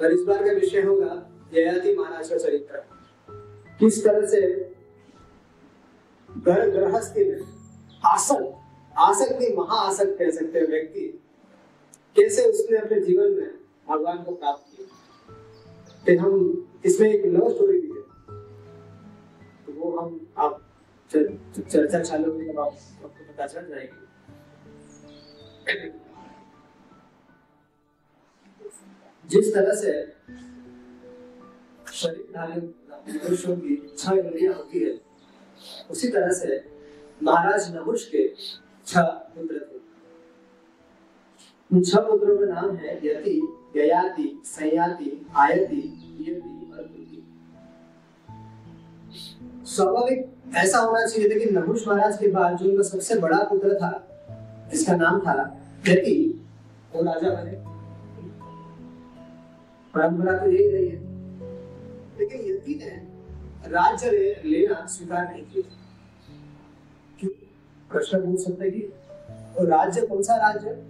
और इस बार का विषय होगा जयाति महाराज का चरित्र। किस तरह से घर गृहस्थी में आसक्त, आसक्ति महाआसक्त कह सकते हैं व्यक्ति, कैसे उसने अपने जीवन में भगवान को प्राप्त किया? फिर हम इसमें एक लव स्टोरी भी है। तो वो हम आप चर्चा चालू के बाद आपको पता चल जाएगी। जिस तरह से मनुष्यों की छह होती है, उसी तरह से महाराज नहुष के छह पुत्र थे। उन छह पुत्रों का नाम है यति संयाति, आयति, नियति और स्वाभाविक ऐसा होना चाहिए था कि नहुष महाराज के बाद जो उनका सबसे बड़ा पुत्र था जिसका नाम था यति, वो राजा बने। परंपरा तो यही रही है। लेकिन यति ने राज्य लेना स्वीकार नहीं किया क्यों? प्रश्न पूछ सकते कि और राज्य कौन सा राज्य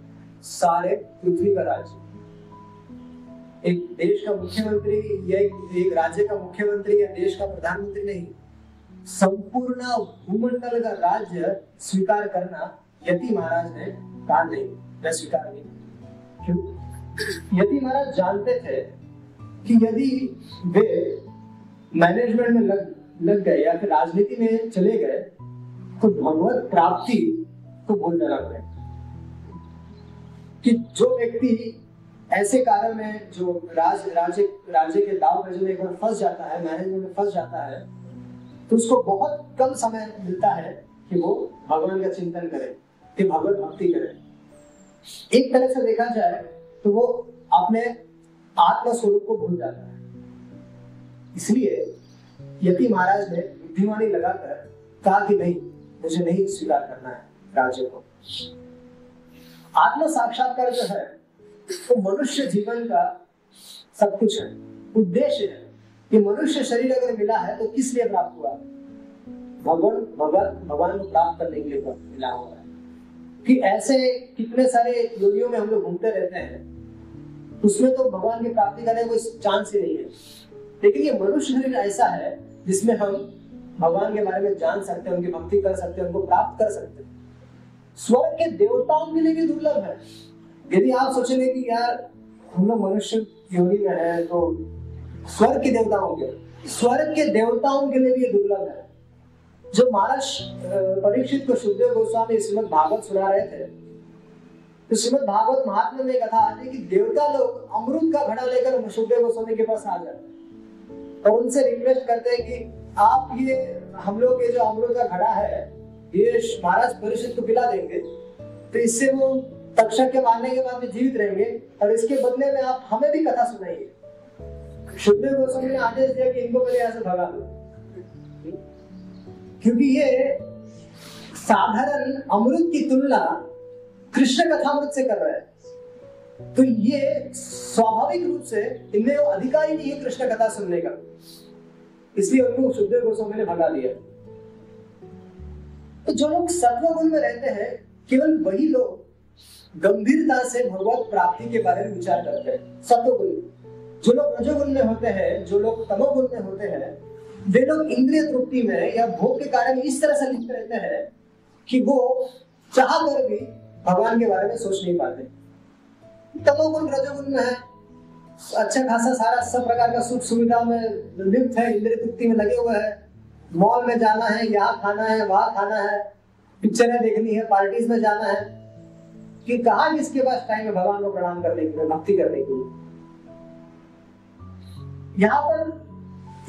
सारे पृथ्वी का राज्य। एक देश का मुख्यमंत्री या एक, एक राज्य का मुख्यमंत्री या देश का प्रधानमंत्री नहीं। संपूर्ण भूमंडल का राज्य स्वीकार करना यति महाराज ने कहा नहीं स्वीकार नहीं। क्यों? यति महाराज जानते थे कि यदि वे मैनेजमेंट में लग लग गए या फिर राजनीति में चले गए तो भगवत प्राप्ति को भूल जाना पड़े कि जो व्यक्ति ऐसे कार्य में जो राज, राज्य राज्य के दाव में जो एक बार फंस जाता है मैनेजमेंट में फंस जाता है तो उसको बहुत कम समय मिलता है कि वो भगवान का चिंतन करे, कि भगवत भक्ति करे। एक तरह से देखा जाए तो वो अपने आत्म स्वरूप को भूल जाता है। इसलिए यति महाराज ने बुद्धिमानी लगाकर कहा कि नहीं, मुझे नहीं स्वीकार करना है राज्य को। आत्म साक्षात्कार जो है, वो तो मनुष्य जीवन का सब कुछ है। उद्देश्य है कि मनुष्य शरीर अगर मिला है तो किस लिए प्राप्त हुआ? भगवान भगवान भगवान को प्राप्त करने के लिए मिला हुआ है। कि ऐसे कितने सारे योगियों में हम लोग घूमते रहते हैं उसमें तो भगवान की प्राप्ति करने का कोई चांस ही नहीं है। लेकिन ये मनुष्य शरीर ऐसा है, जिसमें हम भगवान के बारे में जान सकते हैं, उनकी भक्ति कर सकते हैं, उनको प्राप्त कर सकते हैं। स्वर्ग के देवताओं के लिए भी दुर्लभ है। यदि आप सोचेंगे कि यार, हम लोग मनुष्य योगी में है तो स्वर्ग के देवताओं के, स्वर्ग के देवताओं के लिए भी दुर्लभ है। जो महाराज परीक्षित को शुद्ध गोस्वामी श्रीमद भागवत सुना रहे थे तो श्रीमद भागवत महात्मा में कथा आती है कि देवता लोग अमृत का घड़ा लेकर शुद्ध गोस्वामी के पास आ जाते और उनसे रिक्वेस्ट करते हैं कि आप ये, हम लोग ये जो अमृत का घड़ा है, ये महाराज परिषद को पिला देंगे। तो इससे वो तक्षक के मारने के बाद में जीवित रहेंगे और इसके बदले में आप हमें भी कथा सुनाइए। सुखदेव गोस्वामी ने आदेश दिया कि इनको पहले ऐसे भगा दो। क्योंकि ये साधारण अमृत की तुलना कृष्ण कथामृत से कर रहे हैं। तो ये स्वाभाविक रूप से इनमें वो अधिकार ही नहीं है कृष्ण कथा सुनने का। इसलिए उनको शुद्ध गोस्वामी ने भगा दिया। तो जो लोग सत्व गुण में रहते हैं, केवल वही लोग गंभीरता से भगवत प्राप्ति के बारे में विचार करते हैं। सत्व गुण जो लोग रजोगुण में होते हैं, जो लोग तमोगुण में होते हैं, वे लोग इंद्रिय तृप्ति में या भोग के कारण इस तरह से लिप्त रहते हैं कि वो चाह कर भी भगवान के बारे में सोच नहीं पाते। तमोगुण रजोगुण में है। अच्छा खासा सारा सब प्रकार का सुख सुविधा में लिप्त है, इंद्रिय तृप्ति में लगे हुए हैं। मॉल में जाना है, यहाँ खाना है, वहाँ खाना है, पिक्चरें देखनी है, पार्टीज़ में जाना है। कि कहा किसके पास टाइम है भगवान को प्रणाम करने के लिए, भक्ति करने के लिए? यहाँ पर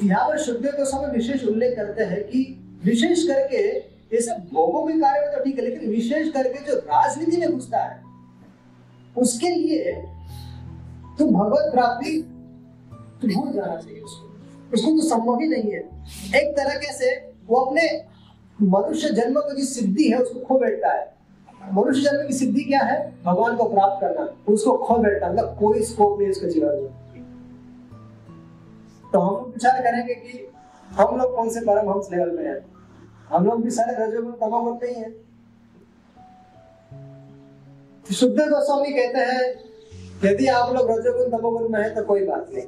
यहाँ पर शुद्ध गोस्वामी विशेष उल्लेख करते हैं कि विशेष करके ये सब के कार्य में तो ठीक है, लेकिन विशेष करके जो राजनीति में घुसता है, उसके लिए तो भगवत प्राप्ति तो भूल जाना चाहिए उसको। उसको तो संभव ही नहीं है। एक तरह से वो अपने मनुष्य जन्म की सिद्धि है, उसको खो बैठता है। मनुष्य जन्म की सिद्धि क्या है? भगवान को प्राप्त करना, उसको खो बैठता मतलब कोई स्कोप नहीं उसके जीवन में। तो हम विचार करेंगे कि हम लोग कौन से परम हंस लेवल में हैं? हम लोग भी सारे रजोगुण तमोगुण नहीं है शुद्ध गोस्वामी कहते हैं यदि आप लोग रजोगुण तमोगुण में है तो कोई बात नहीं।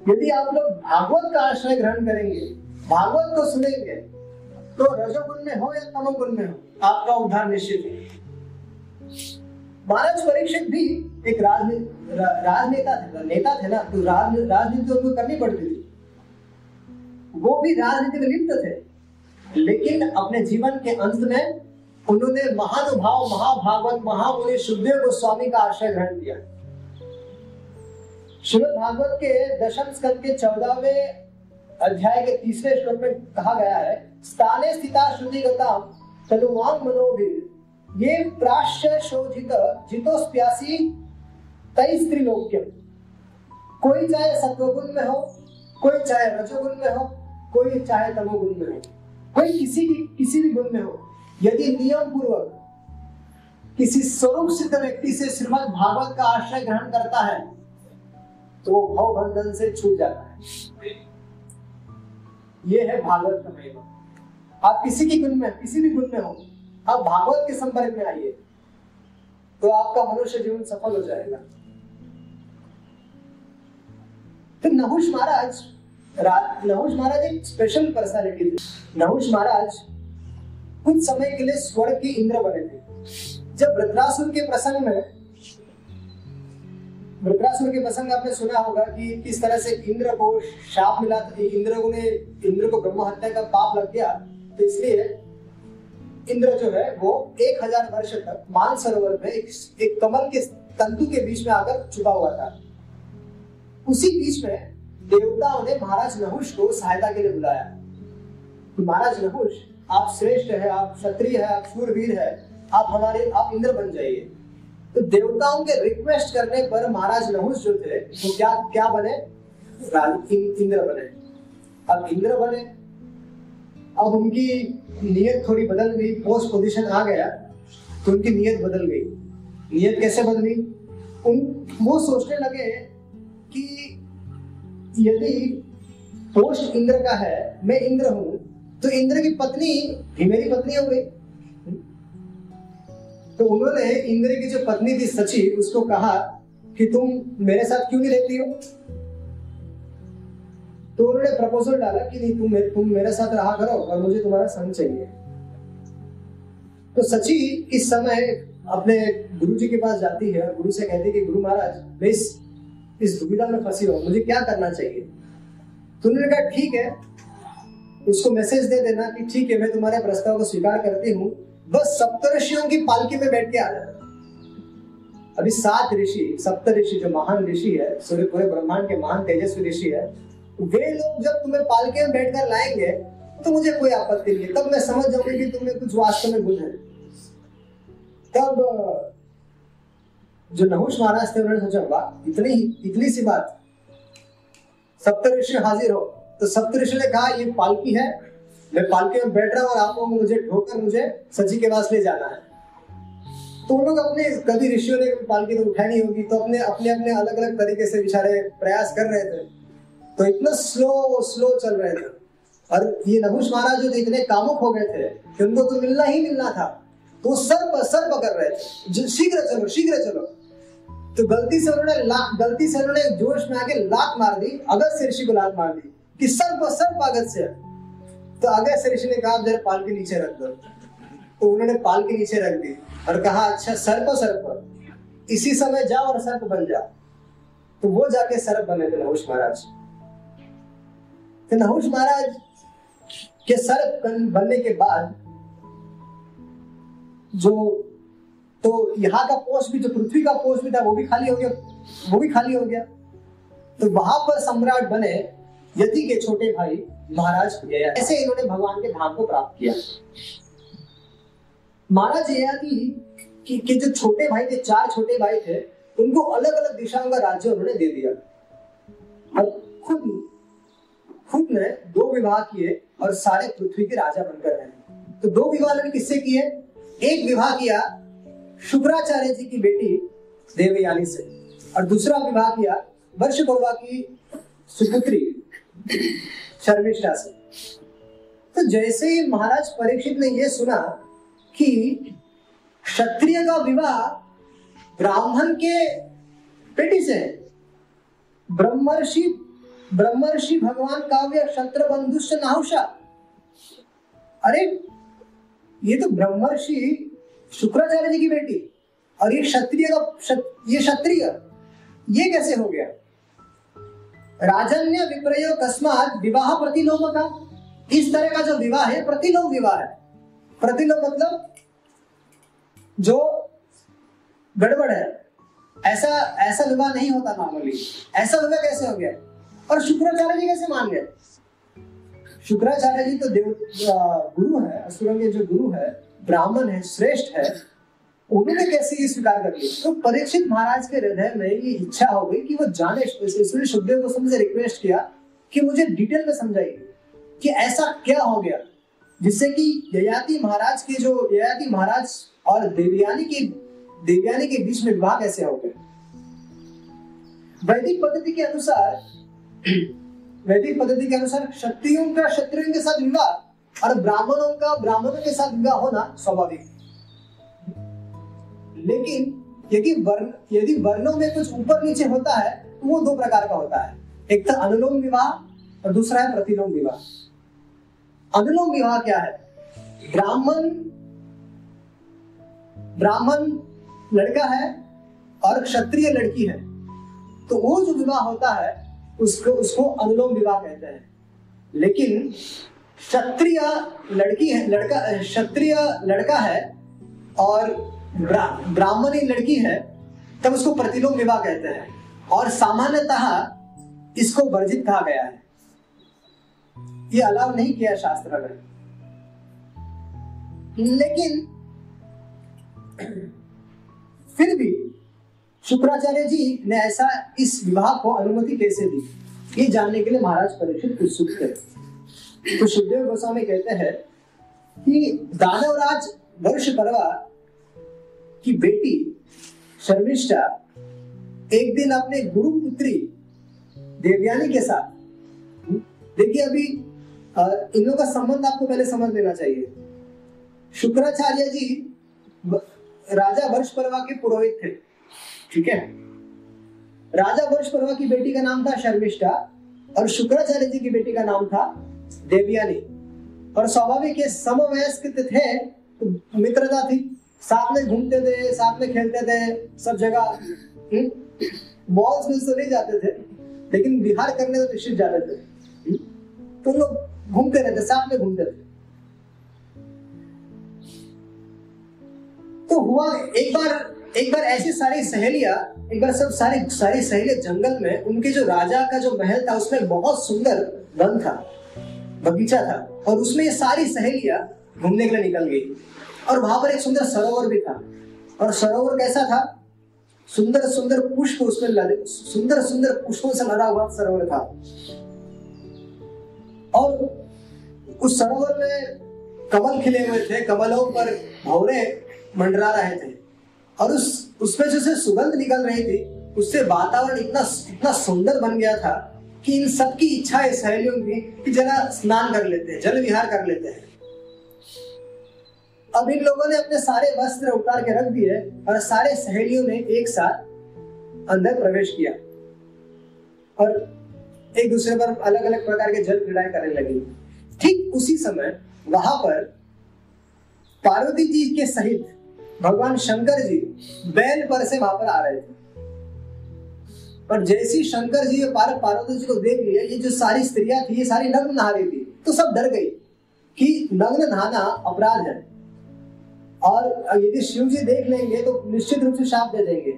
यदि आप लोग भागवत का आश्रय ग्रहण करेंगे भागवत को सुनेंगे तो रजोगुण में हो या तमोगुण में हो आपका उद्धार निश्चित है। महाराज परीक्षित भी एक राजनेता रा, राजनेता थे नेता थे ना तो राज, राजनीति उनको करनी पड़ती थी। वो भी राजनीति में लिप्त थे। लेकिन अपने जीवन के अंत में उन्होंने महानुभाव, महाभागवत, महामुनि सुखदेव गोस्वामी का आश्रय ग्रहण किया। श्रीमद भागवत के दशम स्कंद के चौदहवें अध्याय के तीसरे श्लोक में कहा गया है, स्थाने स्थिता श्रुतिगता तनुवांग मनोभिर ये प्राश्य शोधित जितोस्प्यासी तई स्त्रीलोक्य कोई चाहे सत्वगुण में हो, कोई चाहे रजोगुण में हो, कोई चाहे तमोगुण में हो। कोई किसी की किसी भी गुण में हो। यदि नियम पूर्वक किसी स्वरूप सिद्ध व्यक्ति से श्रीमद भागवत का आश्रय ग्रहण करता है तो वो भव बंधन से छूट जाता है। ये है भागवत का महिमा आप किसी की गुण में, किसी भी गुण में हो, आप भागवत के संपर्क में आइए तो आपका मनुष्य जीवन सफल हो जाएगा। तो नहुष महाराज नहुष महाराज एक स्पेशल पर्सनालिटी थे। नहुष महाराज कुछ समय के लिए स्वर्ग के इंद्र बने थे। जब वृत्रासुर के प्रसंग में वृत्रासुर के प्रसंग आपने सुना होगा कि किस तरह से इंद्र को शाप मिला इंद्र को ने इंद्र को ब्रह्म हत्या का पाप लग गया। तो इसलिए इंद्र जो है वो एक हज़ार वर्ष तक मान सरोवर में एक, एक कमल के तंतु के बीच में आकर छुपा हुआ था। उसी बीच में देवताओं ने महाराज नहुष को सहायता के लिए बुलाया। महाराज नहुष आप श्रेष्ठ है, आप क्षत्रिय है, आप शूरवीर है, आप हमारे, आप इंद्र बन जाइए। तो देवताओं के रिक्वेस्ट करने पर महाराज नहुष जो थे, वो क्या क्या बने? इंद्र बने। अब इंद्र बने। अब उनकी नियत थोड़ी बदल गई पोस्ट पोजीशन आ गया तो उनकी नियत बदल गई। नियत कैसे बदली? उन, वो सोचने लगे कि यदि पोस्ट इंद्र का है मैं इंद्र हूँ तो इंद्र की पत्नी भी मेरी पत्नी हो गई। तो उन्होंने इंद्र की जो पत्नी थी सची उसको कहा कि तुम मेरे साथ क्यों नहीं रहती हो? तो उन्होंने प्रपोजल डाला कि नहीं तुम मेरे, तुम मेरे साथ रहा करो और मुझे तुम्हारा संग चाहिए। तो सची इस समय अपने गुरु जी के पास जाती है और गुरु से कहती है कि गुरु महाराज मैं इस इस दुविधा में फंसी हूँ, मुझे क्या करना चाहिए? तो उन्होंने कहा, ठीक है। उसको मैसेज दे देना कि, ठीक है, मैं तुम्हारे प्रस्ताव को स्वीकार करती हूँ। बस सप्तऋषियों की पालकी में बैठ के आ जाना। अभी सात ऋषि सप्त ऋषि जो महान ऋषि है, सूर्य पूरे ब्रह्मांड के महान तेजस्वी ऋषि है, वे लोग जब तुम्हें पालकी में बैठकर लाएँगे तो मुझे कोई आपत्ति नहीं तब मैं समझ जाऊँगी कि तुम्हें कुछ वास्तव में गुण है। तब जो नहुष महाराज थे, उन्होंने सोचा, वाह, इतनी इतनी सी बात। सप्तऋषि हाजिर हो। तो सप्तऋषि ने कहा, ये पालकी है। मैं पालकी में बैठ रहा हूँ और आपको मुझे ढोकर मुझे सची के पास ले जाना है। तो लोग अपने कभी ऋषियों ने, पालकी तो उठाई नहीं होगी तो अपने अपने अपने अलग अलग तरीके से बेचारे प्रयास कर रहे थे। तो इतना स्लो स्लो चल रहे थे। और ये नहुष महाराज जो इतने कामुक हो गए थे कि उनको तो मिलना ही मिलना था। तो सर पर सर पकड़ रहे थे शीघ्र चलो शीघ्र चलो। तो गलती से उन्होंने गलती से उन्होंने जोश में आके लात मार दी, अगर ऋषि को लात मार दी, कि सर्प सर्प आगत से। तो आगे ऋषि ने कहा जरा पाल के नीचे रख दो। तो उन्होंने पाल के नीचे रख दी और कहा अच्छा सर्प सर्प। इसी समय जाओ और सर्प बन जाओ। तो वो जाके सर्प बने थे नहुष महाराज। तो नहुष महाराज के सर्प बनने के बाद जो तो यहाँ का पोस्ट भी जो पृथ्वी का पोस्ट भी था वो भी खाली हो गया। वो भी खाली हो गया। तो वहाँ पर सम्राट बने यति के छोटे भाई महाराज गया ऐसे इन्होंने भगवान के धाम को प्राप्त किया। महाराज ययाति कि, कि जो छोटे भाई थे चार छोटे भाई थे उनको अलग अलग दिशाओं का राज्य उन्होंने दे दिया। और खुद खुद ने दो विवाह किए और सारे पृथ्वी के राजा बनकर रहे। तो दो विवाह किससे किए? एक विवाह किया शुक्राचार्य जी की बेटी देवयानी से। और दूसरा विवाह किया वर्ष की सुपुत्री शर्मिष्ठा से। तो जैसे ही महाराज परीक्षित ने यह सुना कि क्षत्रिय का विवाह ब्राह्मण के बेटी से ब्रह्मर्षि ब्रह्मर्षि भगवान काव्य क्षत्र बंधुष नाहुषा। अरे, ये तो ब्रह्मर्षि शुक्राचार्य जी की बेटी। और ये क्षत्रिय का ये क्षत्रिय, ये कैसे हो गया? राजन्य विप्रयोग कस्मात विवाह प्रतिलोम का। इस तरह का जो विवाह है, प्रतिलोम विवाह है। प्रतिलोम मतलब जो गड़बड़ है। ऐसा ऐसा विवाह नहीं होता नॉर्मली ऐसा विवाह कैसे हो गया? और शुक्राचार्य जी कैसे मान गए? शुक्राचार्य जी तो देव गुरु है असुरों के जो गुरु है ब्राह्मण है, श्रेष्ठ है, उन्होंने कैसे ये स्वीकार कर लिया? तो परीक्षित महाराज के हृदय में ये इच्छा हो गई कि वो जाने इसलिए सुखदेव गोस्वामी से रिक्वेस्ट किया कि मुझे डिटेल में समझाइए कि ऐसा क्या हो गया, जिससे कि ययाति महाराज के जो ययाति महाराज और देवयानी के देवयानी के बीच में विवाह कैसे हो गया? वैदिक पद्धति के अनुसार वैदिक पद्धति के अनुसार क्षत्रियों का क्षत्रियों के साथ विवाह और ब्राह्मणों का, ब्राह्मणों के साथ विवाह होना स्वाभाविक लेकिन यदि वर्ण, यदि वर्णों में कुछ ऊपर नीचे होता है तो वो दो प्रकार का होता है। एक तो अनुलोम विवाह और दूसरा है प्रतिलोम विवाह। अनुलोम विवाह क्या है? ब्राह्मण ब्राह्मण लड़का है और क्षत्रिय लड़की है। तो वो जो विवाह होता है, उसको उसको अनुलोम विवाह कहते हैं। लेकिन क्षत्रिय लड़की है, लड़का, क्षत्रिय लड़का है और ब्राह्मणी लड़की है, तब उसको प्रतिलोम विवाह कहते हैं। और सामान्यतः इसको वर्जित कहा गया है। ये अलाव नहीं किया शास्त्र में लेकिन फिर भी शुक्राचार्य जी ने ऐसा इस विवाह को अनुमति कैसे दी? ये जानने के लिए महाराज परीक्षित उत्सुक थे। तो सुखदेव गोस्वामी कहते हैं कि दानवराज वर्ष परवा की बेटी शर्मिष्ठा एक दिन अपने गुरु पुत्री देवयानी के साथ, देखिए अभी इन लोगों का संबंध आपको पहले समझ लेना चाहिए। शुक्राचार्य जी राजा वर्ष परवा के पुरोहित थे, ठीक है? राजा वर्ष परवा की बेटी का नाम था शर्मिष्ठा और शुक्राचार्य जी की बेटी का नाम था देवयानी। और स्वाभाविक ये समवयस्क थे तो मित्रता थी। साथ में घूमते थे, साथ में खेलते थे, सब जगह। मॉल्स में तो नहीं जाते थे, लेकिन बिहार करने तो निश्चित जाते थे। हम्म? तो लोग घूमते रहते, साथ में घूमते थे। तो हुआ एक बार एक बार ऐसी सारी सहेलियाँ, एक बार सब सारी सारी सहेलियाँ जंगल में, उनके जो राजा का जो महल था, उसमें बहुत सुंदर वन था। बगीचा था और उसमें ये सारी सहेलियाँ घूमने के लिए निकल गई। और वहाँ पर एक सुंदर सरोवर भी था। और सरोवर कैसा था? सुंदर सुंदर पुष्प उसमें लदे सुंदर सुंदर पुष्पों से लदा हुआ सरोवर था। और उस सरोवर में कमल खिले हुए थे, कमलों पर भौरे मंडरा रहे थे। और उस, उसमें जैसे सुगंध निकल रही थी, उससे वातावरण इतना इतना सुंदर बन गया था कि इन सबकी इच्छा है सहेलियों की कि जरा स्नान कर लेते हैं, जल विहार कर लेते हैं। अब इन लोगों ने अपने सारे वस्त्र उतार के रख दिए और सारे सहेलियों ने एक साथ अंदर प्रवेश किया। और एक दूसरे पर अलग अलग प्रकार के जल क्रीड़ाएँ करने लगी। ठीक उसी समय वहाँ पर पार्वती जी के सहित भगवान शंकर जी बैल पर से वहाँ पर आ रहे थे। पर जैसी शंकर जी पार पार्वती जी को देख लिया, ये जो सारी स्त्रियाँ थी, ये सारी नग्न नहा रही थी तो सब डर गई कि नग्न नहाना अपराध है। और यदि शिव जी देख लेंगे तो निश्चित रूप से शाप दे देंगे।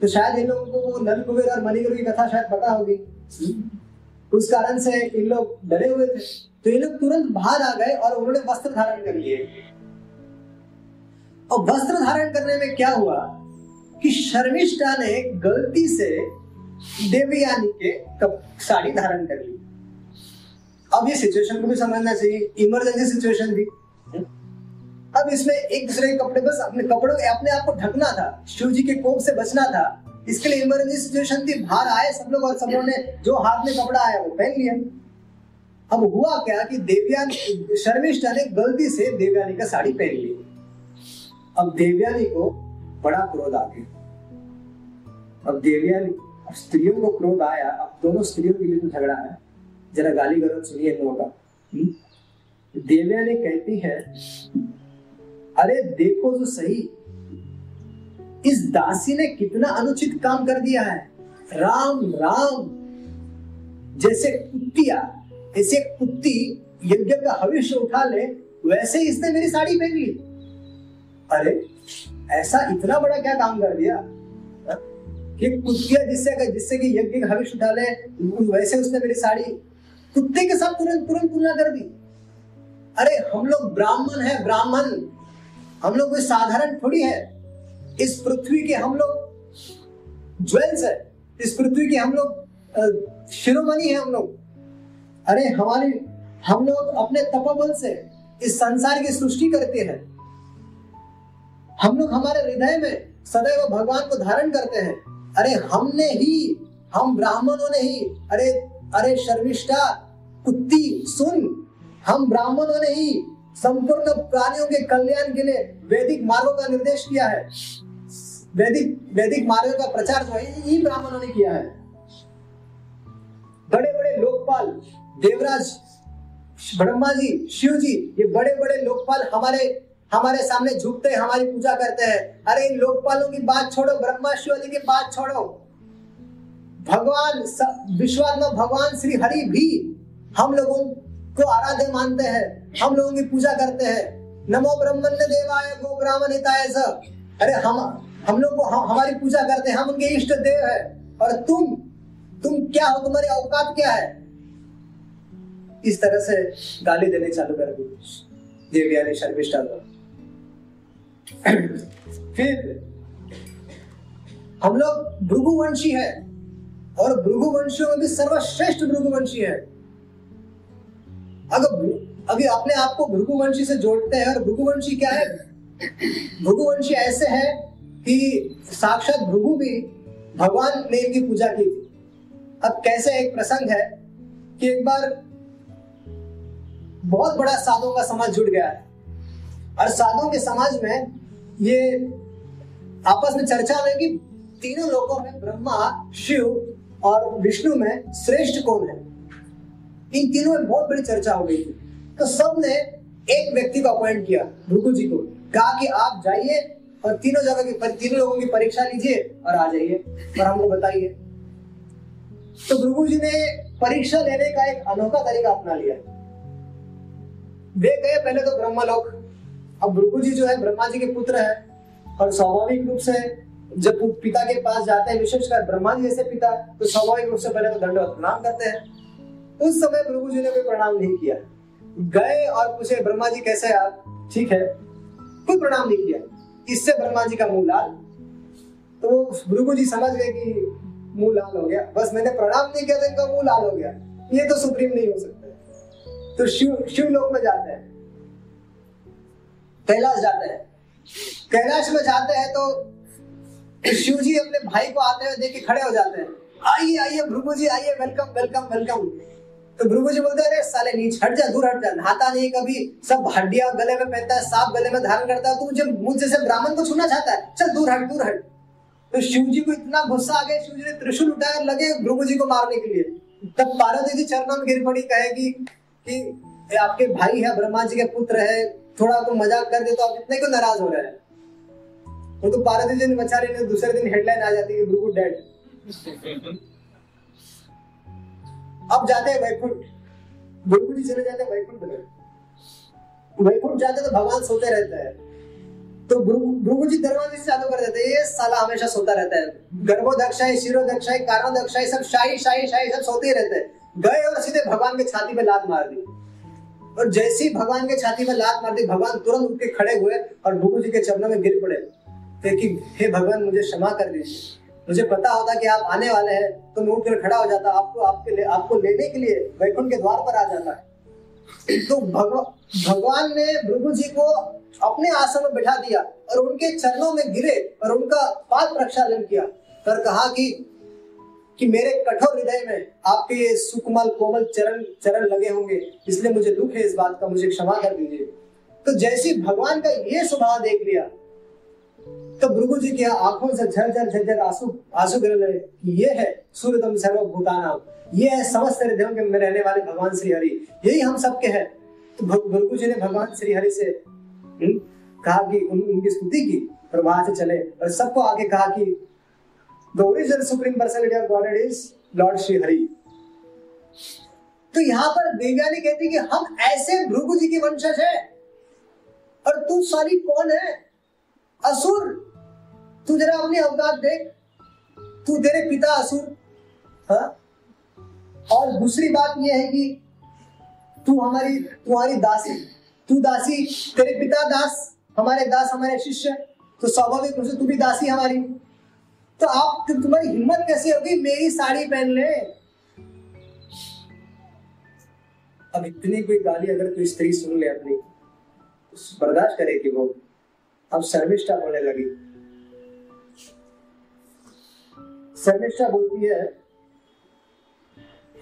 तो शायद इन लोगों को नल कुबेर और मणिगर की कथा शायद पता होगी। उस कारण से इन लोग डरे हुए थे। तो ये लोग तुरंत बाहर आ गए और उन्होंने वस्त्र धारण कर लिए। और वस्त्र धारण करने में क्या हुआ कि शर्मिष्ठा ने गलती से देवयानी के साड़ी धारण कर ली। अब ये सिचुएशन को भी समझना चाहिए। इमरजेंसी सिचुएशन थी अब इसमें एक दूसरे के कपड़े, बस अपने कपड़ों अपने आप को ढकना था। शिव जी के कोप से बचना था। इसके लिए इमरजेंसी सिचुएशन थी। बाहर आए सब लोग और सब लोगों ने जो हाथ में कपड़ा आया वो पहन लिया। अब हुआ क्या कि देवयानी, शर्मिष्ठा ने गलती से देवयानी का साड़ी पहन ली। अब देवयानी को बड़ा क्रोध आ गया। अब देविया ने अब स्त्रियों को क्रोध आया। अब दोनों स्त्रियों के बीच में झगड़ा है। जरा गाली गलौज सुनिए का। हम्म? देविया ने कहती है, अरे देखो तो सही। इस दासी ने कितना अनुचित काम कर दिया है। राम राम। जैसे कुत्तिया, ऐसे कुत्ती यज्ञ का हविष्य उठा ले, वैसे इसने मेरी साड़ी पहन ली। अरे, ऐसा इतना बड़ा क्या काम कर दिया? कि कुत्तिया जिससे जिससे कि यज्ञ का हविष्य उठा ले वैसे उसने मेरी साड़ी कुत्ते के साथ तुरंत तुरंत तुलना कर दी। अरे, हम लोग ब्राह्मण है, ब्राह्मण। हम लोग कोई साधारण थोड़ी है। इस पृथ्वी के हम लोग ज्वेल्स है। इस पृथ्वी के हम लोग शिरोमणि है हम लोग। अरे, हमारी हम लोग अपने तपोबल से इस संसार की सृष्टि करते हैं। हम लोग हमारे हृदय में सदैव भगवान को धारण करते हैं। अरे हमने ही, हम ब्राह्मणों ने ही, अरे अरे शर्मिष्ठा, कुत्ती, सुन, हम ब्राह्मणों ने ही संपूर्ण प्राणियों के कल्याण के लिए वैदिक मार्गों का निर्देश किया है। वैदिक वैदिक मार्गों का प्रचार जो है यही ब्राह्मणों ने किया है। बड़े बड़े लोकपाल, देवराज, ब्रह्मा जी, शिव जी, ये बड़े बड़े लोकपाल हमारे हमारे सामने झुकते हैं हमारी पूजा करते हैं। अरे इन लोकपालों की बात छोड़ो ब्रह्मा शिव जी की बात छोड़ो। भगवान विश्वात्मा भगवान श्री हरि भी हम लोगों को आराध्य मानते हैं हम लोगों की पूजा करते हैं। नमो ब्रह्मण्य देवाय गो ब्राह्मण हिताय अरे हम हम लोग हम, हमारी पूजा करते हैं हम उनके इष्ट देव है। और तुम तुम क्या हो तुम्हारी औकात क्या है? इस तरह से गाली देने चालू कर दी। देविया शर्मिष्ठा को फिर हम लोग भृगुवंशी है और भृगुवंशियों में भी सर्वश्रेष्ठ भृगुवंशी है। अगर अभी अपने आप को भृगुवंशी से जोड़ते हैं और भृगुवंशी क्या है? भृगुवंशी ऐसे है कि साक्षात भृगु भी भगवान ने इनकी पूजा की थी। अब कैसे एक प्रसंग है कि एक बार बहुत बड़ा साधुओं का समाज जुड़ गया है। और साधुओं के समाज में ये आपस में चर्चा हो कि तीनों लोगों में ब्रह्मा, शिव और विष्णु में श्रेष्ठ कौन है? इन तीनों में बहुत बड़ी चर्चा हो गई थी। तो सबने एक व्यक्ति को अपॉइंट किया भृगु जी को। कहा कि आप जाइए और तीनों जगह की तीनों लोगों की परीक्षा लीजिए और आ जाइए और हमको बताइए। तो भृगु जी ने परीक्षा लेने का एक अनोखा तरीका अपना लिया। वे गए पहले तो ब्रह्मलोक। अब भृगु जी जो है, ब्रह्मा जी के पुत्र है और स्वाभाविक रूप से जब पिता के पास जाते हैं विशेषकर ब्रह्मा जी जैसे पिता तो स्वाभाविक रूप से पहले तो दंडवत प्रणाम करते हैं। उस समय प्रभु जी ने कोई प्रणाम नहीं किया। गए और पूछे, ब्रह्मा जी कैसे आप? ठीक है। कोई प्रणाम नहीं किया। इससे ब्रह्मा जी का मुँह लाल। तो भृगु जी समझ गए कि मुँह लाल हो गया। बस मैंने प्रणाम नहीं किया तो इनका मुँह लाल हो गया। ये तो सुप्रीम नहीं हो सकता। तो शिव शिव लोक में जाते हैं। कैलाश जाते हैं। कैलाश में जाते हैं तो शिव जी अपने भाई को आते हुए देख के खड़े हो जाते हैं। आइए आइए भृगु जी आइए वेलकम वेलकम वेलकम तो भृगु जी बोलते अरे, साले, नीच, हट जा, दूर हट जा। नहाता नहीं, कभी सब हड्डियाँ गले में पहनता है, सांप गले में धारण करता है। तू मुझे मुझ जैसे ब्राह्मण को छूना चाहता है। चल, दूर हट दूर हट। तो शिव जी को इतना गुस्सा आ गया शिव जी ने त्रिशूल उठाया, लगे भृगु जी को मारने के लिए। तब पार्वती जी चरणों में गिर पड़ी कहेगी कि आपके भाई है, ब्रह्मा जी के पुत्र है। थोड़ा आपको मज़ाक कर दे तो आप इतने क्यों नाराज़ हो रहे हैं? वो तो पार्वती जी ने बचा रही दूसरे दिन हेडलाइन आ जाती है भृगु डेड अब जाते हैं वैकुंठ। गुरुकुल चले जाते हैं वैकुंठ वैकुंठ जाते तो भगवान सोते रहते हैं। तो भृगु जी दरवाजे से चालू कर देते हैं, ये साला हमेशा सोता रहता है। गर्भोदक्षाई शिरोदक्षाई कारणोदक्षाई सब शाही शाही शाही, सब सोते ही रहते हैं। गए और सीधे भगवान के छाती पे लात मार दी। और जैसे ही भगवान के छाती में लात मार दी भगवान तुरंत उठ के खड़े हुए और भृगु जी के चरणों में गिर पड़े। कि हे भगवान मुझे क्षमा कर दीजिए। मुझे पता होता कि आप आने वाले हैं तो मैं उठकर खड़ा हो जाता आपको आपके ले, आपको लेने के लिए वैकुंठ के द्वार पर आ जाता है। तो भगवान ने भृगु जी को अपने आसन में बैठा दिया और उनके चरणों में गिरे और उनका पाद प्रक्षालन किया। कर कहा कि कि मेरे कठोर हृदय में आपके सुकमल कोमल चरण चरण लगे होंगे। इसलिए मुझे दुख है इस बात का मुझे क्षमा कर दीजिए। तो जैसे भगवान का ये स्वभाव देख लिया तो भृगु जी की आँखों से झर झर झर झर आँसू आँसू गिर रहे। ये है सूर्यतम सर्वभूतानाम। ये है समस्त हृदयों के में रहने वाले भगवान श्री हरि। यही हम सबके हैं। तो भृगु जी ने भगवान श्री हरि से हम्म, कहा कि उन, उनकी स्तुति की वहाँ से चले। और सबको आगे कहा कि the original supreme personality of God is lord Shri Hari तो यहाँ पर देवयानी कहती कि हम ऐसे भृगु जी की वंशज है। और तू सारी कौन है? असुर, तू जरा अपनी अवतार देख। तू तेरे पिता असुर। हाँ? और दूसरी बात यह है कि तू हमारी, तुम्हारी दासी, तू दासी तेरे पिता दास, हमारे दास हमारे शिष्य तो स्वाभाविक रूप से तू भी दासी हमारी। तो आप तुम्हारी हिम्मत कैसी होगी? मेरी साड़ी पहन ले। अब इतनी कोई गाली अगर कोई स्त्री सुन ले अपनी तो बर्दाश्त करेगी वो, अब शर्मिष्ठा बोलने लगी। शर्मिष्ठा बोलती है,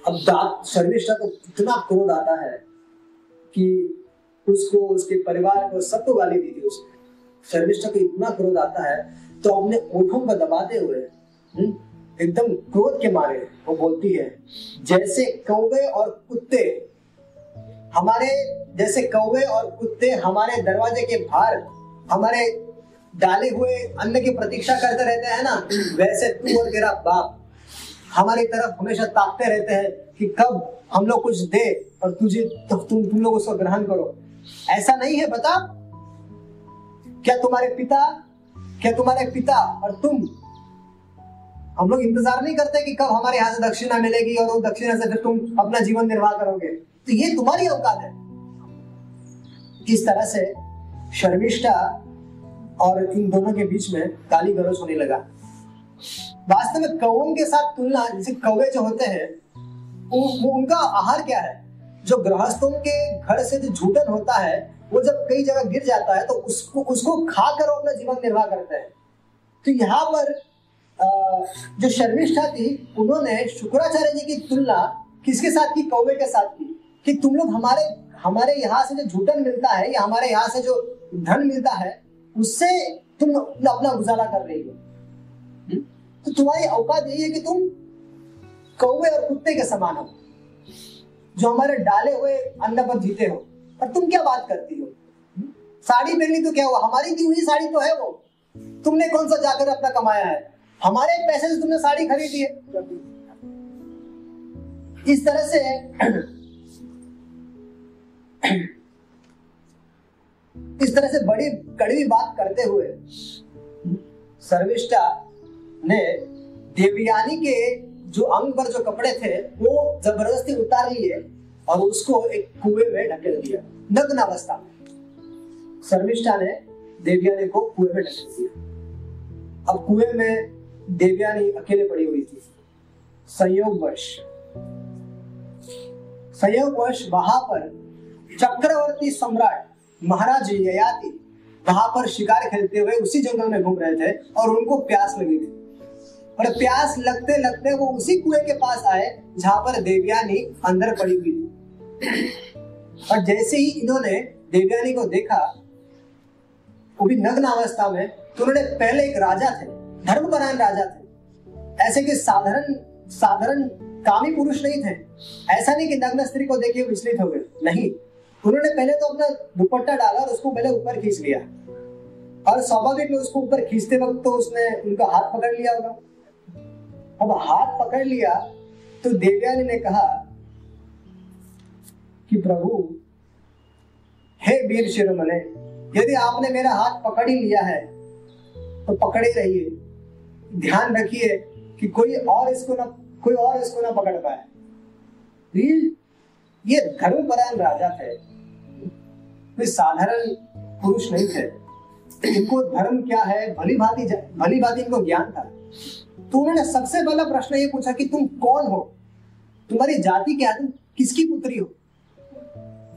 अब दांत, शर्मिष्ठा को इतना क्रोध आता है कि उसको, उसके परिवार को सबको गाली दी थी उसने। शर्मिष्ठा को इतना क्रोध आता है तो अपने ओठों को दबाते हुए हम्म, एकदम क्रोध के मारे वो बोलती है जैसे कौवे और कुत्ते हमारे जैसे कौवे और कुत्ते हमारे दरवाजे के बाहर हमारे डाले हुए अन्न की प्रतीक्षा करते रहते हैं ना वैसे तू और तेरा बाप हमारी तरफ़ हमेशा ताकते रहते हैं कि कब हम लोग कुछ दे और तुझे तो तुम तुम लोग उसको ग्रहण करो। ऐसा नहीं है बता। क्या तुम्हारे पिता क्या तुम्हारे पिता और तुम हम लोग इंतज़ार नहीं करते कि कब हमारे यहाँ से दक्षिणा मिलेगी और वो दक्षिणा से फिर तुम अपना जीवन निर्वाह करोगे। तो ये तुम्हारी औकात है। इस तरह से शर्मिष्ठा और इन दोनों के बीच में काली गलौज होने लगा। वास्तव में कौओं के साथ तुलना जैसे कौवे जो होते हैं वो, उनका आहार क्या है? जो गृहस्थों के घर से जो झूठन होता है वो जब कई जगह गिर जाता है तो उसको उसको खाकर वो अपना जीवन निर्वाह करता है। तो यहाँ पर जो शर्मिष्ठा थी, उन्होंने शुक्राचार्य जी की तुलना किसके साथ की? कौवे के साथ की। कि तुम लोग हमारे हमारे यहाँ से जो झूठन मिलता है या हमारे यहाँ से जो धन मिलता है, उससे तुम अपना गुजारा कर रही हो। तो तुम्हारी औकात यही है कि तुम कौवे और कुत्ते के समान हो, जो हमारे डाले हुए अन्न पर जीते हो। और तुम क्या बात करती हो? साड़ी पहनी तो क्या हुआ? हमारी दी हुई साड़ी तो है वो। तुमने कौन सा जाकर अपना कमाया है? हमारे पैसे से तुमने साड़ी खरीदी है। इस तरह से इस तरह से बड़ी कड़वी बात करते हुए सर्विष्टा ने देवयानी के जो अंग पर जो कपड़े थे, वो ज़बरदस्ती उतार लिए। और उसको एक कुएँ में ढकेल दिया। नग्न अवस्था। में शर्मिष्ठा ने देवयानी को कुएँ में ढकेल दिया। अब कुएँ में देवयानी अकेले पड़ी हुई थी। संयोगवश। संयोगवश वहाँ पर चक्रवर्ती सम्राट महाराज ययाति वहाँ पर शिकार खेलते हुए उसी जंगल में घूम रहे थे और उनको प्यास लगी थी। और प्यास लगते लगते वो उसी कुएँ के पास आए, जहाँ पर देवयानी अंदर पड़ी हुई थी। और जैसे ही इन्होंने देवयानी को देखा, वो भी नग्न अवस्था में तो उन्होंने पहले एक राजा थे, धर्मपरायण राजा थे। ऐसे कि साधारण साधारण कामी पुरुष नहीं थे। ऐसा नहीं कि नग्न स्त्री को देखे विचलित हो गए। नहीं। उन्होंने पहले तो अपना दुपट्टा डाला और उसको पहले ऊपर खींच लिया। और स्वाभाविक में उसको ऊपर खींचते वक्त तो उसने उनका हाथ पकड़ लिया होगा। अब हाथ पकड़ लिया तो देवयानी ने कहा कि प्रभु, हे वीर शिरोमणे, यदि आपने मेरा हाथ पकड़ ही लिया है तो पकड़े रहिए। ध्यान रखिए कि कोई और इसको ना कोई और इसको ना पकड़ पाए। ये धर्मपरायण राजा थे। कोई साधारण पुरुष नहीं थे। इनको धर्म क्या है? भली भांति भली भांति इनको ज्ञान था। तो उन्होंने सबसे पहला प्रश्न ये पूछा कि तुम कौन हो? तुम्हारी जाति क्या है? किसकी पुत्री हो?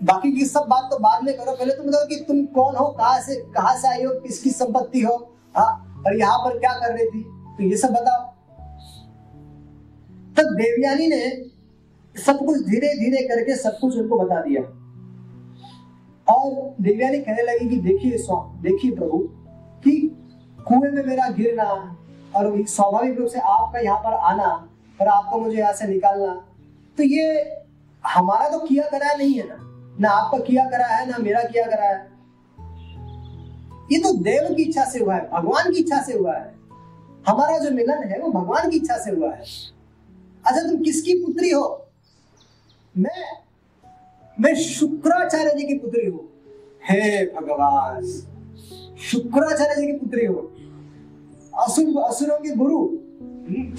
बाकी की सब बात तो बाद में करो। पहले तुम बताओ कि तुम कौन हो? कहा से कहा से आई हो? किसकी संपत्ति हो? हाँ और यहाँ पर क्या कर रही थी? तो ये सब बताओ। तब तो देवयानी ने सब कुछ धीरे धीरे करके सब कुछ उनको बता दिया। और देवयानी कहने लगी कि देखिए देखिए प्रभु, कि कुएँ में मेरा गिरना और स्वाभाविक रूप से आपका यहाँ पर आना और आपको मुझे यहाँ से निकालना तो ये हमारा तो किया करा नहीं है ना। ना आपका किया करा है, ना मेरा किया करा है। ये तो देव की इच्छा से हुआ है, भगवान की इच्छा से हुआ है। हमारा जो मिलन है, वो भगवान की इच्छा से हुआ है। अच्छा तुम किसकी पुत्री हो? मैं मैं शुक्राचार्य जी की पुत्री हूँ। हे भगवान, शुक्राचार्य जी की पुत्री हो। असुर, असुरों के गुरु,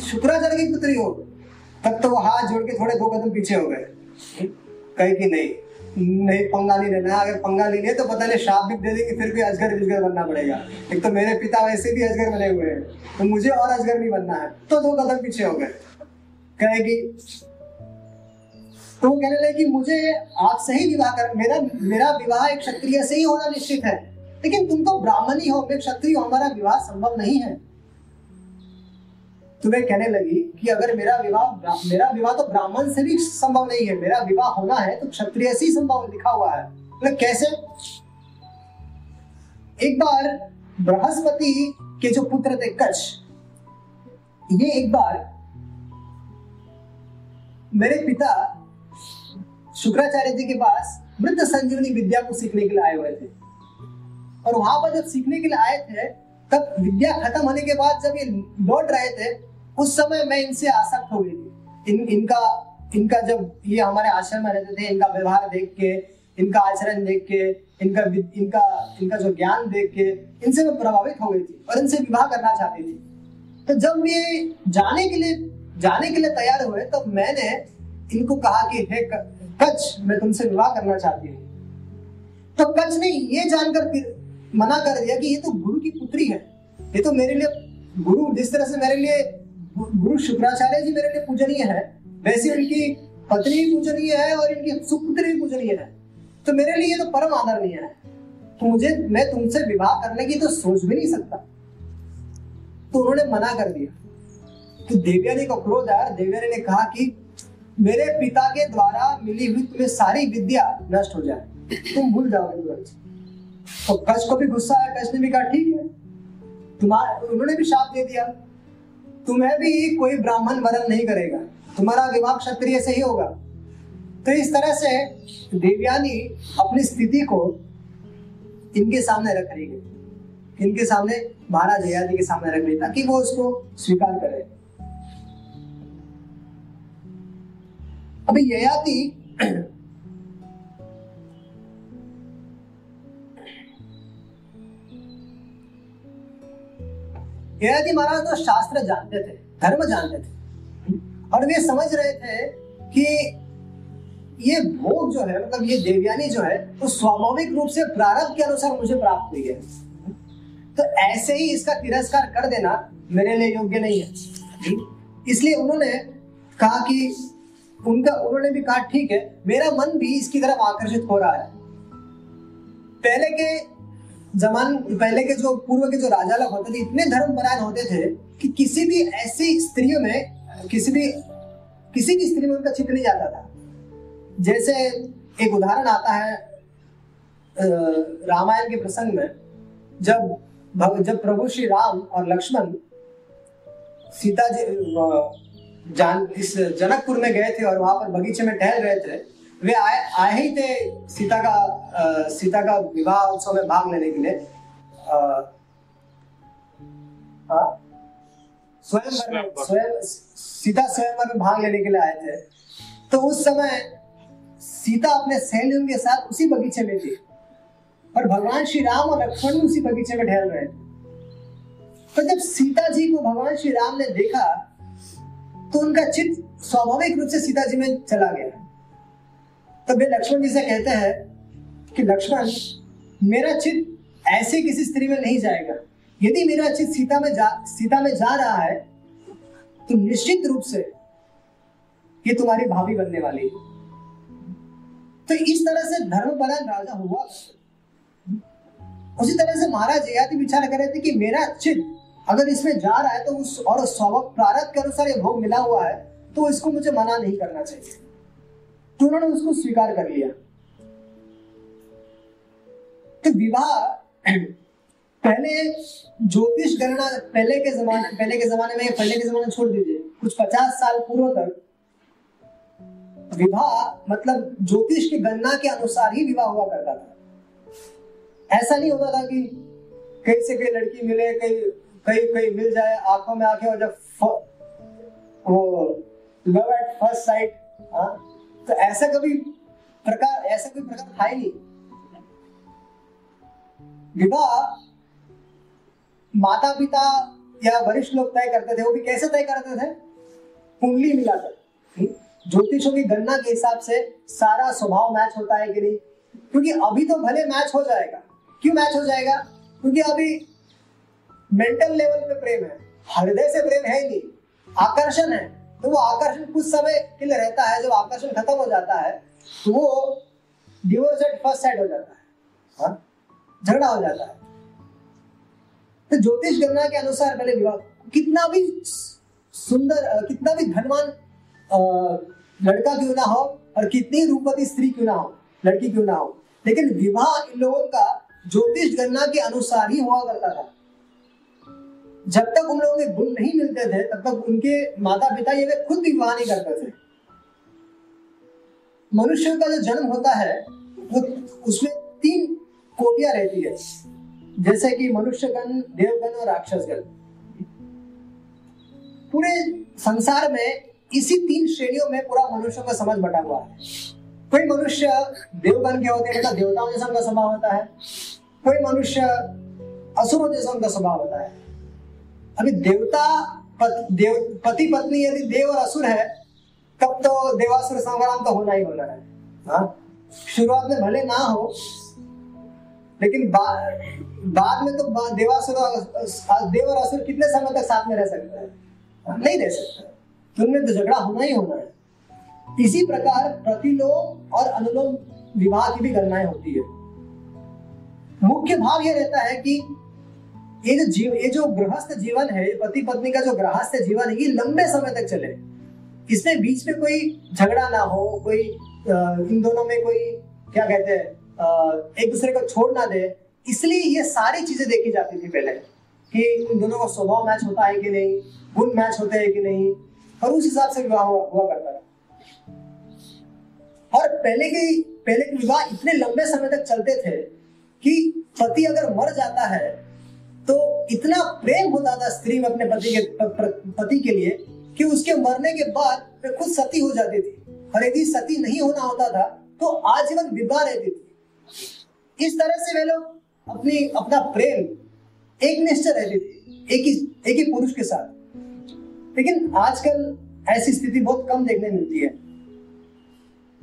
शुक्राचार्य की पुत्री हो, तब तो वो हाथ जोड़ के थोड़े दो कदम पीछे हो गए। कहे कि नहीं नहीं, पंगा नहीं लेना अगर पंगा नहीं लिया तो पता नहीं शाप भी दे देगी, फिर भी अजगर विजगर बनना पड़ेगा। एक तो मेरे पिता वैसे भी अजगर बने हुए हैं तो मुझे और अजगर नहीं बनना है तो दो कदम पीछे हो गए। कहेगी तो वो कहने लगे कि मुझे आपसे ही विवाह कर, मेरा मेरा विवाह एक क्षत्रिय से ही होना निश्चित है। लेकिन तुम तो ब्राह्मण ही हो मैं क्षत्रिय हमारा विवाह संभव नहीं है। तुम्हें कहने लगी कि अगर मेरा विवाह मेरा विवाह तो ब्राह्मण से भी संभव नहीं है, मेरा विवाह होना है तो क्षत्रिय से ही संभव लिखा हुआ है। तो कैसे? एक बार बृहस्पति के जो पुत्र थे, कच्छ, ये एक बार मेरे पिता शुक्राचार्य जी के पास मृत संजीवनी विद्या को सीखने के लिए आए हुए थे। और वहाँ पर जब सीखने के लिए आए थे, तब विद्या खत्म होने के बाद जब ये लौट रहे थे उस समय मैं इनसे आसक्त हो गई थी। इन, इनका इनका जब ये हमारे आश्रम में रहते थे, इनका व्यवहार देख के, इनका आचरण देख के, इनका इनका इनका जो ज्ञान देख के, इनसे मैं प्रभावित हो गई थी और इनसे विवाह करना चाहती थी। तो जब ये जाने के लिए, जाने के लिए तैयार हुए, तब तो मैंने इनको कहा कि, हे कच्छ, मैं तुमसे विवाह करना चाहती हूँ। तो कच्छ ने ये जानकर फिर मना कर दिया कि ये तो गुरु की पुत्री है। ये तो मेरे लिए गुरु, जिस तरह से मेरे लिए गुरु शुक्राचार्य जी मेरे लिए पूजनीय है। वैसे उनकी पत्नी पूजनीय है और इनकी सुपुत्री पूजनीय है। तो मेरे लिए तो परम आदरणीय है। तो मुझे, मैं तुमसे विवाह करने की तो सोच भी नहीं सकता। तो उन्होंने मना कर दिया। तो देवयानी को क्रोध आया देवयानी ने कहा कि मेरे पिता के द्वारा मिली हुई तुम्हें सारी विद्या नष्ट हो जाए। तुम भूल जाओगे तो कच को भी गुस्सा आया कच ने भी कहा, ठीक है। तुम्हारा, उन्होंने भी शाप दे दिया। तुम्हें भी कोई ब्राह्मण वरण नहीं करेगा। तुम्हारा विवाह क्षत्रिय से ही होगा। तो इस तरह से देवयानी अपनी स्थिति को इनके सामने रख रही है। इनके सामने महाराज जयादि के सामने रख रही ताकि वो उसको स्वीकार करे। अभी ययाति ययाति महाराज तो शास्त्र जानते थे, धर्म जानते थे। और वे समझ रहे थे कि ये भोग जो है मतलब ये देवयानी जो है, वो तो स्वाभाविक रूप से प्रारंभ के अनुसार मुझे प्राप्त हुई है। तो ऐसे ही इसका तिरस्कार कर देना मेरे लिए योग्य नहीं है। इसलिए उन्होंने कहा कि उनका, उन्होंने भी कहा, ठीक है, मेरा मन भी इसकी तरफ़ आकर्षित हो रहा है। पहले के जमान पहले के जो पूर्व के जो राजा लोग होते थे इतने धर्मपरायण होते थे कि किसी भी ऐसी स्त्रियों में किसी भी किसी भी स्त्री में उनका चित्र नहीं जाता था। जैसे एक उदाहरण आता है रामायण के प्रसंग में जब भग, जब प्रभु श्री राम और लक्ष्मण सीता जी जान इस जनकपुर में गए थे और वहाँ पर बगीचे में टहल रहे थे वे आए आए ही थे सीता का आ, सीता का विवाह उत्सव में भाग लेने के लिए। स्वयं स्वयं सीता स्वयं में भाग लेने के लिए आए थे। तो उस समय सीता अपने सैन्यों के साथ उसी बगीचे में थी। और भगवान श्री राम और लक्ष्मण उसी बगीचे में ठहर रहे थे। तो जब सीता जी को भगवान श्री राम ने देखा तो उनका चित्त स्वाभाविक रूप से सीता जी में चला गया। तो वे लक्ष्मण जी से कहते हैं कि लक्ष्मण, मेरा चित्त ऐसे किसी स्त्री में नहीं जाएगा। यदि मेरा चित्त सीता में जा, सीता में जा रहा है तो निश्चित रूप से ये तुम्हारी भाभी बनने वाली है। तो इस तरह से धर्मपरायण राजा हुआ। उसी तरह से महाराज यदि विचार कर रहे थे कि मेरा चित्त अगर इसमें जा रहा है तो उस और स्वभाव प्रारब्ध के अनुसार ये भोग मिला हुआ है तो इसको मुझे मना नहीं करना चाहिए। तो उन्होंने उसको स्वीकार कर लिया। तो विवाह, पहले ज्योतिष गणना पहले के जमाने, पहले के जमाने में, पहले के जमाने छोड़ दीजिए, कुछ पचास साल पूर्व तक। विवाह मतलब ज्योतिष की गणना के अनुसार ही विवाह हुआ करता था। ऐसा नहीं होता था कि कहीं से कहीं लड़की मिले, कहीं कहीं कहीं मिल जाए, आँखों में आँखें और जब वो लव एट फ़र्स्ट साइट तो ऐसा कभी प्रकार, ऐसा कोई प्रकार था ही नहीं। विवाह माता पिता या वरिष्ठ लोग तय करते थे, वो भी कैसे तय करते थे? कुंडली मिलाकर। हम्म? ज्योतिषों की गणना के हिसाब से सारा स्वभाव मैच होता है कि नहीं? क्योंकि अभी तो भले मैच हो जाएगा। क्यों मैच हो जाएगा? क्योंकि अभी मेंटल लेवल पे प्रेम है। हृदय से प्रेम है ही नहीं। आकर्षण है। तो वो आकर्षण कुछ समय के लिए रहता है, जब आकर्षण खत्म हो जाता है तो वो डिवोर्स एट फ़र्स्ट साइड हो जाता है हाँ? झगड़ा हो जाता है तो ज्योतिष गणना के अनुसार पहले विवाह, कितना भी सुंदर कितना भी धनवान लड़का क्यों ना हो, और कितनी रूपवती स्त्री क्यों ना हो, लड़की क्यों ना हो, लेकिन विवाह इन लोगों का ज्योतिष गणना के अनुसार ही हुआ करता था जब तक उन लोगों के गुण नहीं मिलते थे, तब तक उनके माता पिता ये वे खुद भी विवाह नहीं करते थे। मनुष्य का जो जन्म होता है, वो उसमें तीन कोटियाँ रहती है। जैसे कि मनुष्यगण, देवगण और राक्षसगण। पूरे संसार में इसी तीन श्रेणियों में पूरा मनुष्य का समझ बटा हुआ है। कोई मनुष्य देवगण के होते हैं देवताओं जैसा उनका स्वभाव होता है। कोई मनुष्य असुरों जैसा उनका स्वभाव होता है। अभी देवता पत, देव पति पत्नी यदि देव और असुर है तब तो देवासुर संग्राम तो होना ही होना है। हाँ? शुरुआत में भले ना हो लेकिन बा, बाद में तो देवासुर देव और असुर कितने समय तक साथ में रह सकते हैं? हाँ, नहीं रह सकते। तो उनमें तो झगड़ा होना ही होना है। इसी प्रकार प्रतिलोम और अनुलोम विवाह की भी गणनाएँ होती है। मुख्य भाव यह रहता है कि ये जो जीव ये जो गृहस्थ जीवन है पति पत्नी का जो गृहस्थ जीवन है ये लंबे समय तक चले। इसमें बीच में कोई झगड़ा ना हो कोई इन दोनों में कोई क्या कहते हैं एक दूसरे को छोड़ ना दे। इसलिए ये सारी चीज़ें देखी जाती थी पहले कि इन दोनों का स्वभाव मैच होता है कि नहीं गुण मैच होते हैं कि नहीं और उस हिसाब से विवाह हुआ, हुआ करता था। और पहले के पहले के विवाह इतने लंबे समय तक चलते थे कि पति अगर मर जाता है तो इतना प्रेम होता था स्त्री में अपने पति के पति के लिए कि उसके मरने के बाद वे खुद सती हो जाती थी। और यदि सती नहीं होना होता था तो आजीवन विवाह रहती थी। इस तरह से वे लोग अपनी अपना प्रेम एक निश्चय रहती थी, एक ही एक ही पुरुष के साथ। लेकिन आजकल ऐसी स्थिति बहुत कम देखने मिलती है।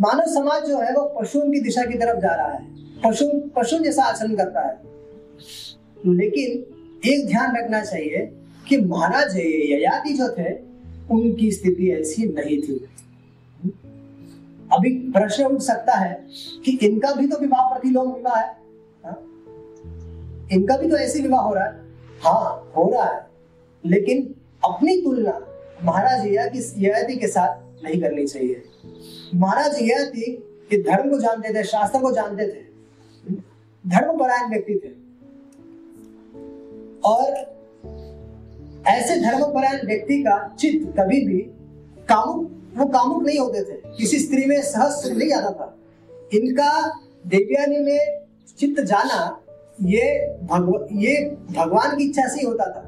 मानव समाज जो है, वो पशुओं की दिशा की तरफ़ जा रहा है। पशु पशु जैसा आचरण करता है। लेकिन एक ध्यान रखना चाहिए कि महाराज ययाति जो थे, उनकी स्थिति ऐसी नहीं थी। अभी प्रश्न उठ सकता है कि इनका भी तो विवाह प्रति प्रतिलोम विवाह है, हा? इनका भी तो ऐसे विवाह हो रहा है। हाँ हो रहा है। लेकिन अपनी तुलना महाराज ययाति के साथ नहीं करनी चाहिए। महाराज ययाति के धर्म को जानते थे, शास्त्र को जानते थे। धर्म परायण व्यक्ति थे। और ऐसे धर्म परायण व्यक्ति का चित्त कभी भी कामुक, वो कामुक नहीं होते थे। किसी स्त्री में सहज नहीं आता था। इनका देवयानी में चित्त जाना, ये भगव, ये भगवान की इच्छा से ही होता था।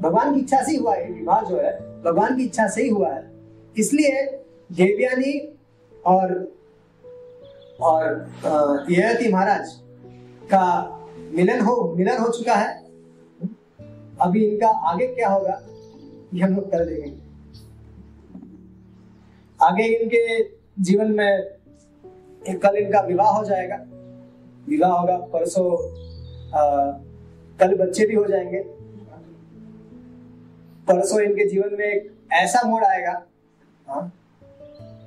भगवान की इच्छा से ही हुआ है विवाह जो है, भगवान की इच्छा से ही हुआ है। इसलिए देवयानी और और महाराज का मिलन हो मिलन हो चुका है। अभी इनका आगे क्या होगा ये हम लोग कर देंगे। आगे इनके जीवन में एक कल इनका विवाह हो जाएगा। विवाह होगा परसों कल बच्चे भी हो जाएँगे। परसों इनके जीवन में एक ऐसा मोड़ आएगा हाँ,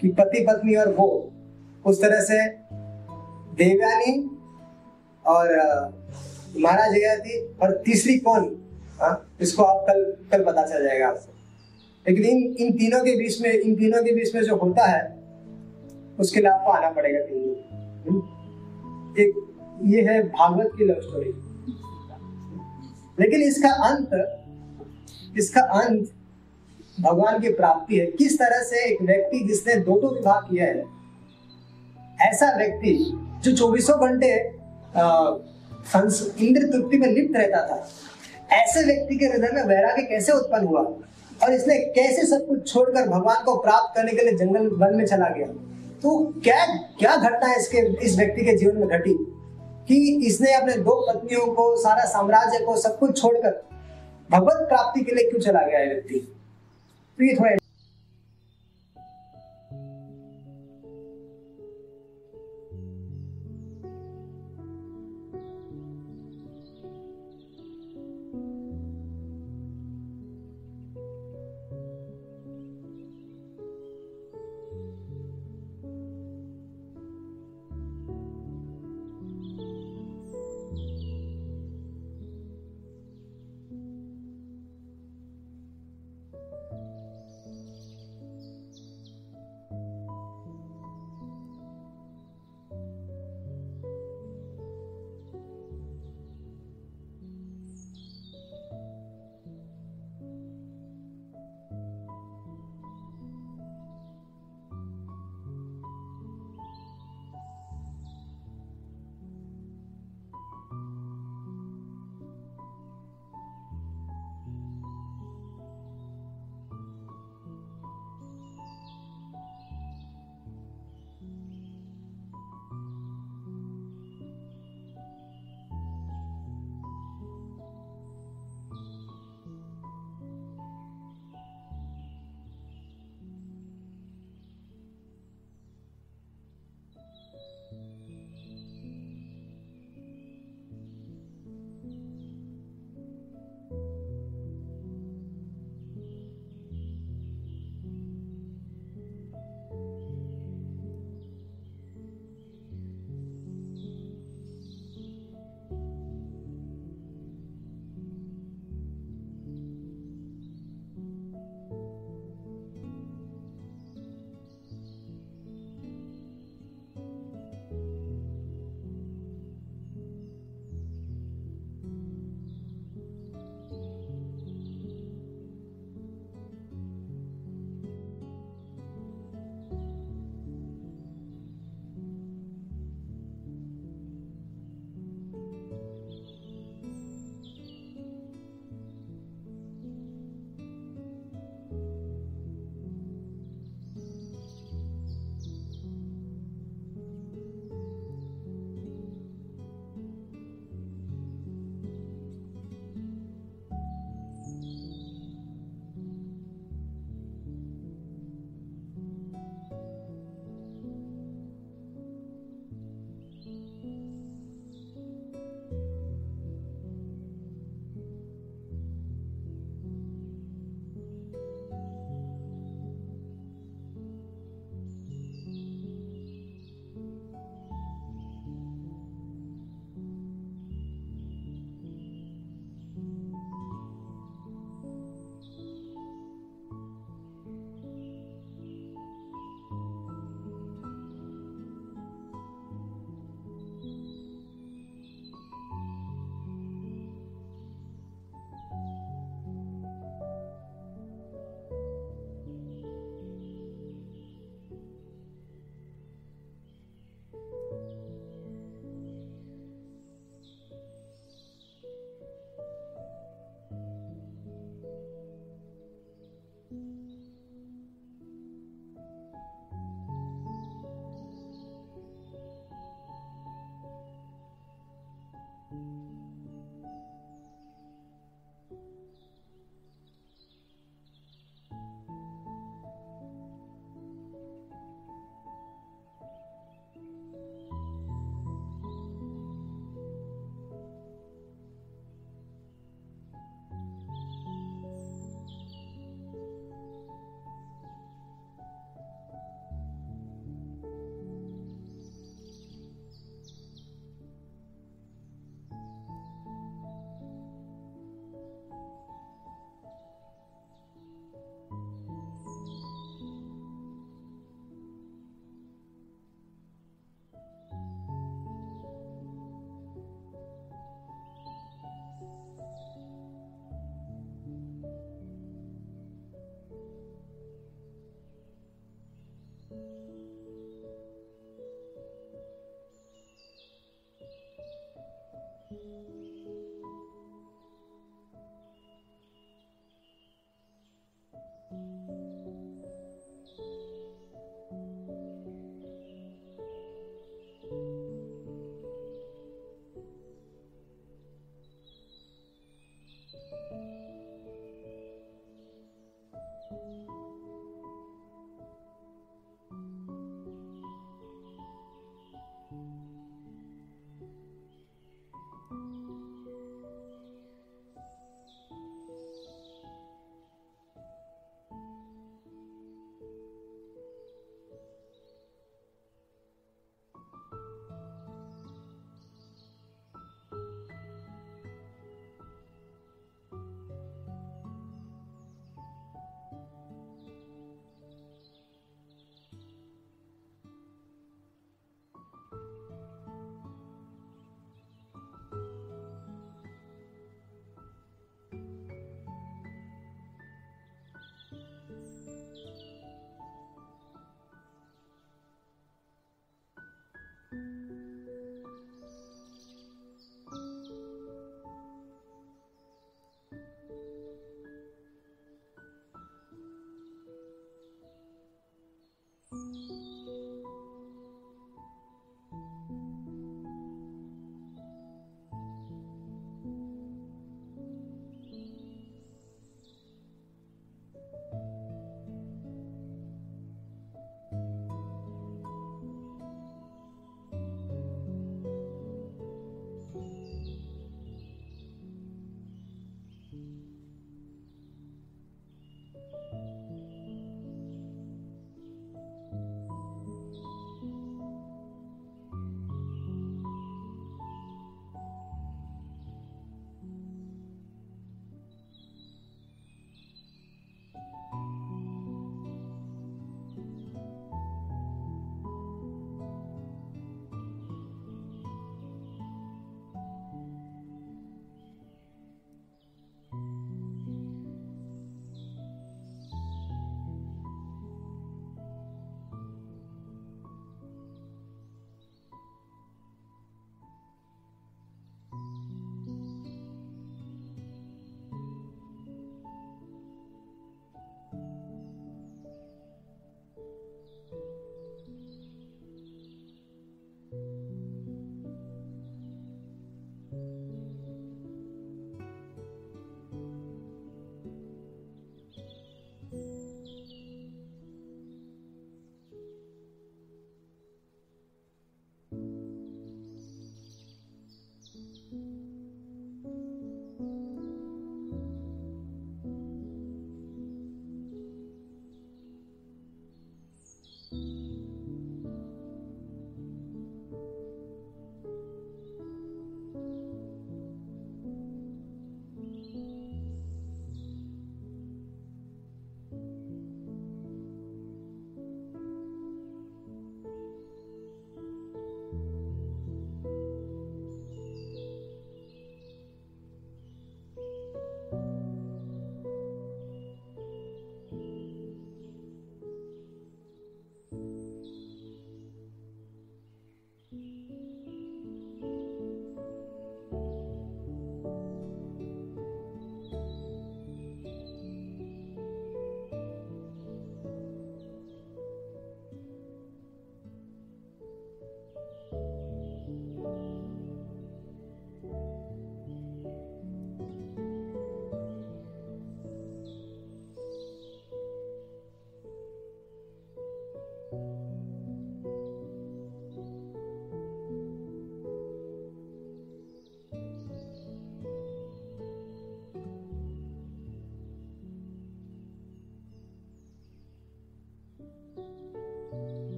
कि पति पत्नी और वो उस तरह से देवयानी और महाराज थी और तीसरी कौन हाँ? इसको आप कल कल पता चल जाएगा आपको। लेकिन इन इन तीनों के बीच में, इन तीनों के बीच में जो होता है, उसके लिए आपको आना पड़ेगा तीन हम्म? एक, ये है भागवत की लव स्टोरी लेकिन इसका अंत इसका अंत भगवान की प्राप्ति है। किस तरह से एक व्यक्ति जिसने दो दो विवाह किया है, ऐसा व्यक्ति जो चौबीसों घंटे इंद्र तृप्ति में लिप्त रहता था ऐसे व्यक्ति के हृदय में वैराग्य कैसे उत्पन्न हुआ? और इसने कैसे सब कुछ छोड़कर भगवान को प्राप्त करने के लिए जंगल वन में चला गया? तो क्या क्या घटना इसके, इस व्यक्ति के जीवन में घटी? कि इसने अपने दो पत्नियों को, सारा साम्राज्य को सब कुछ छोड़कर भगवत प्राप्ति के लिए क्यों चला गया व्यक्ति? तो ये थोड़ा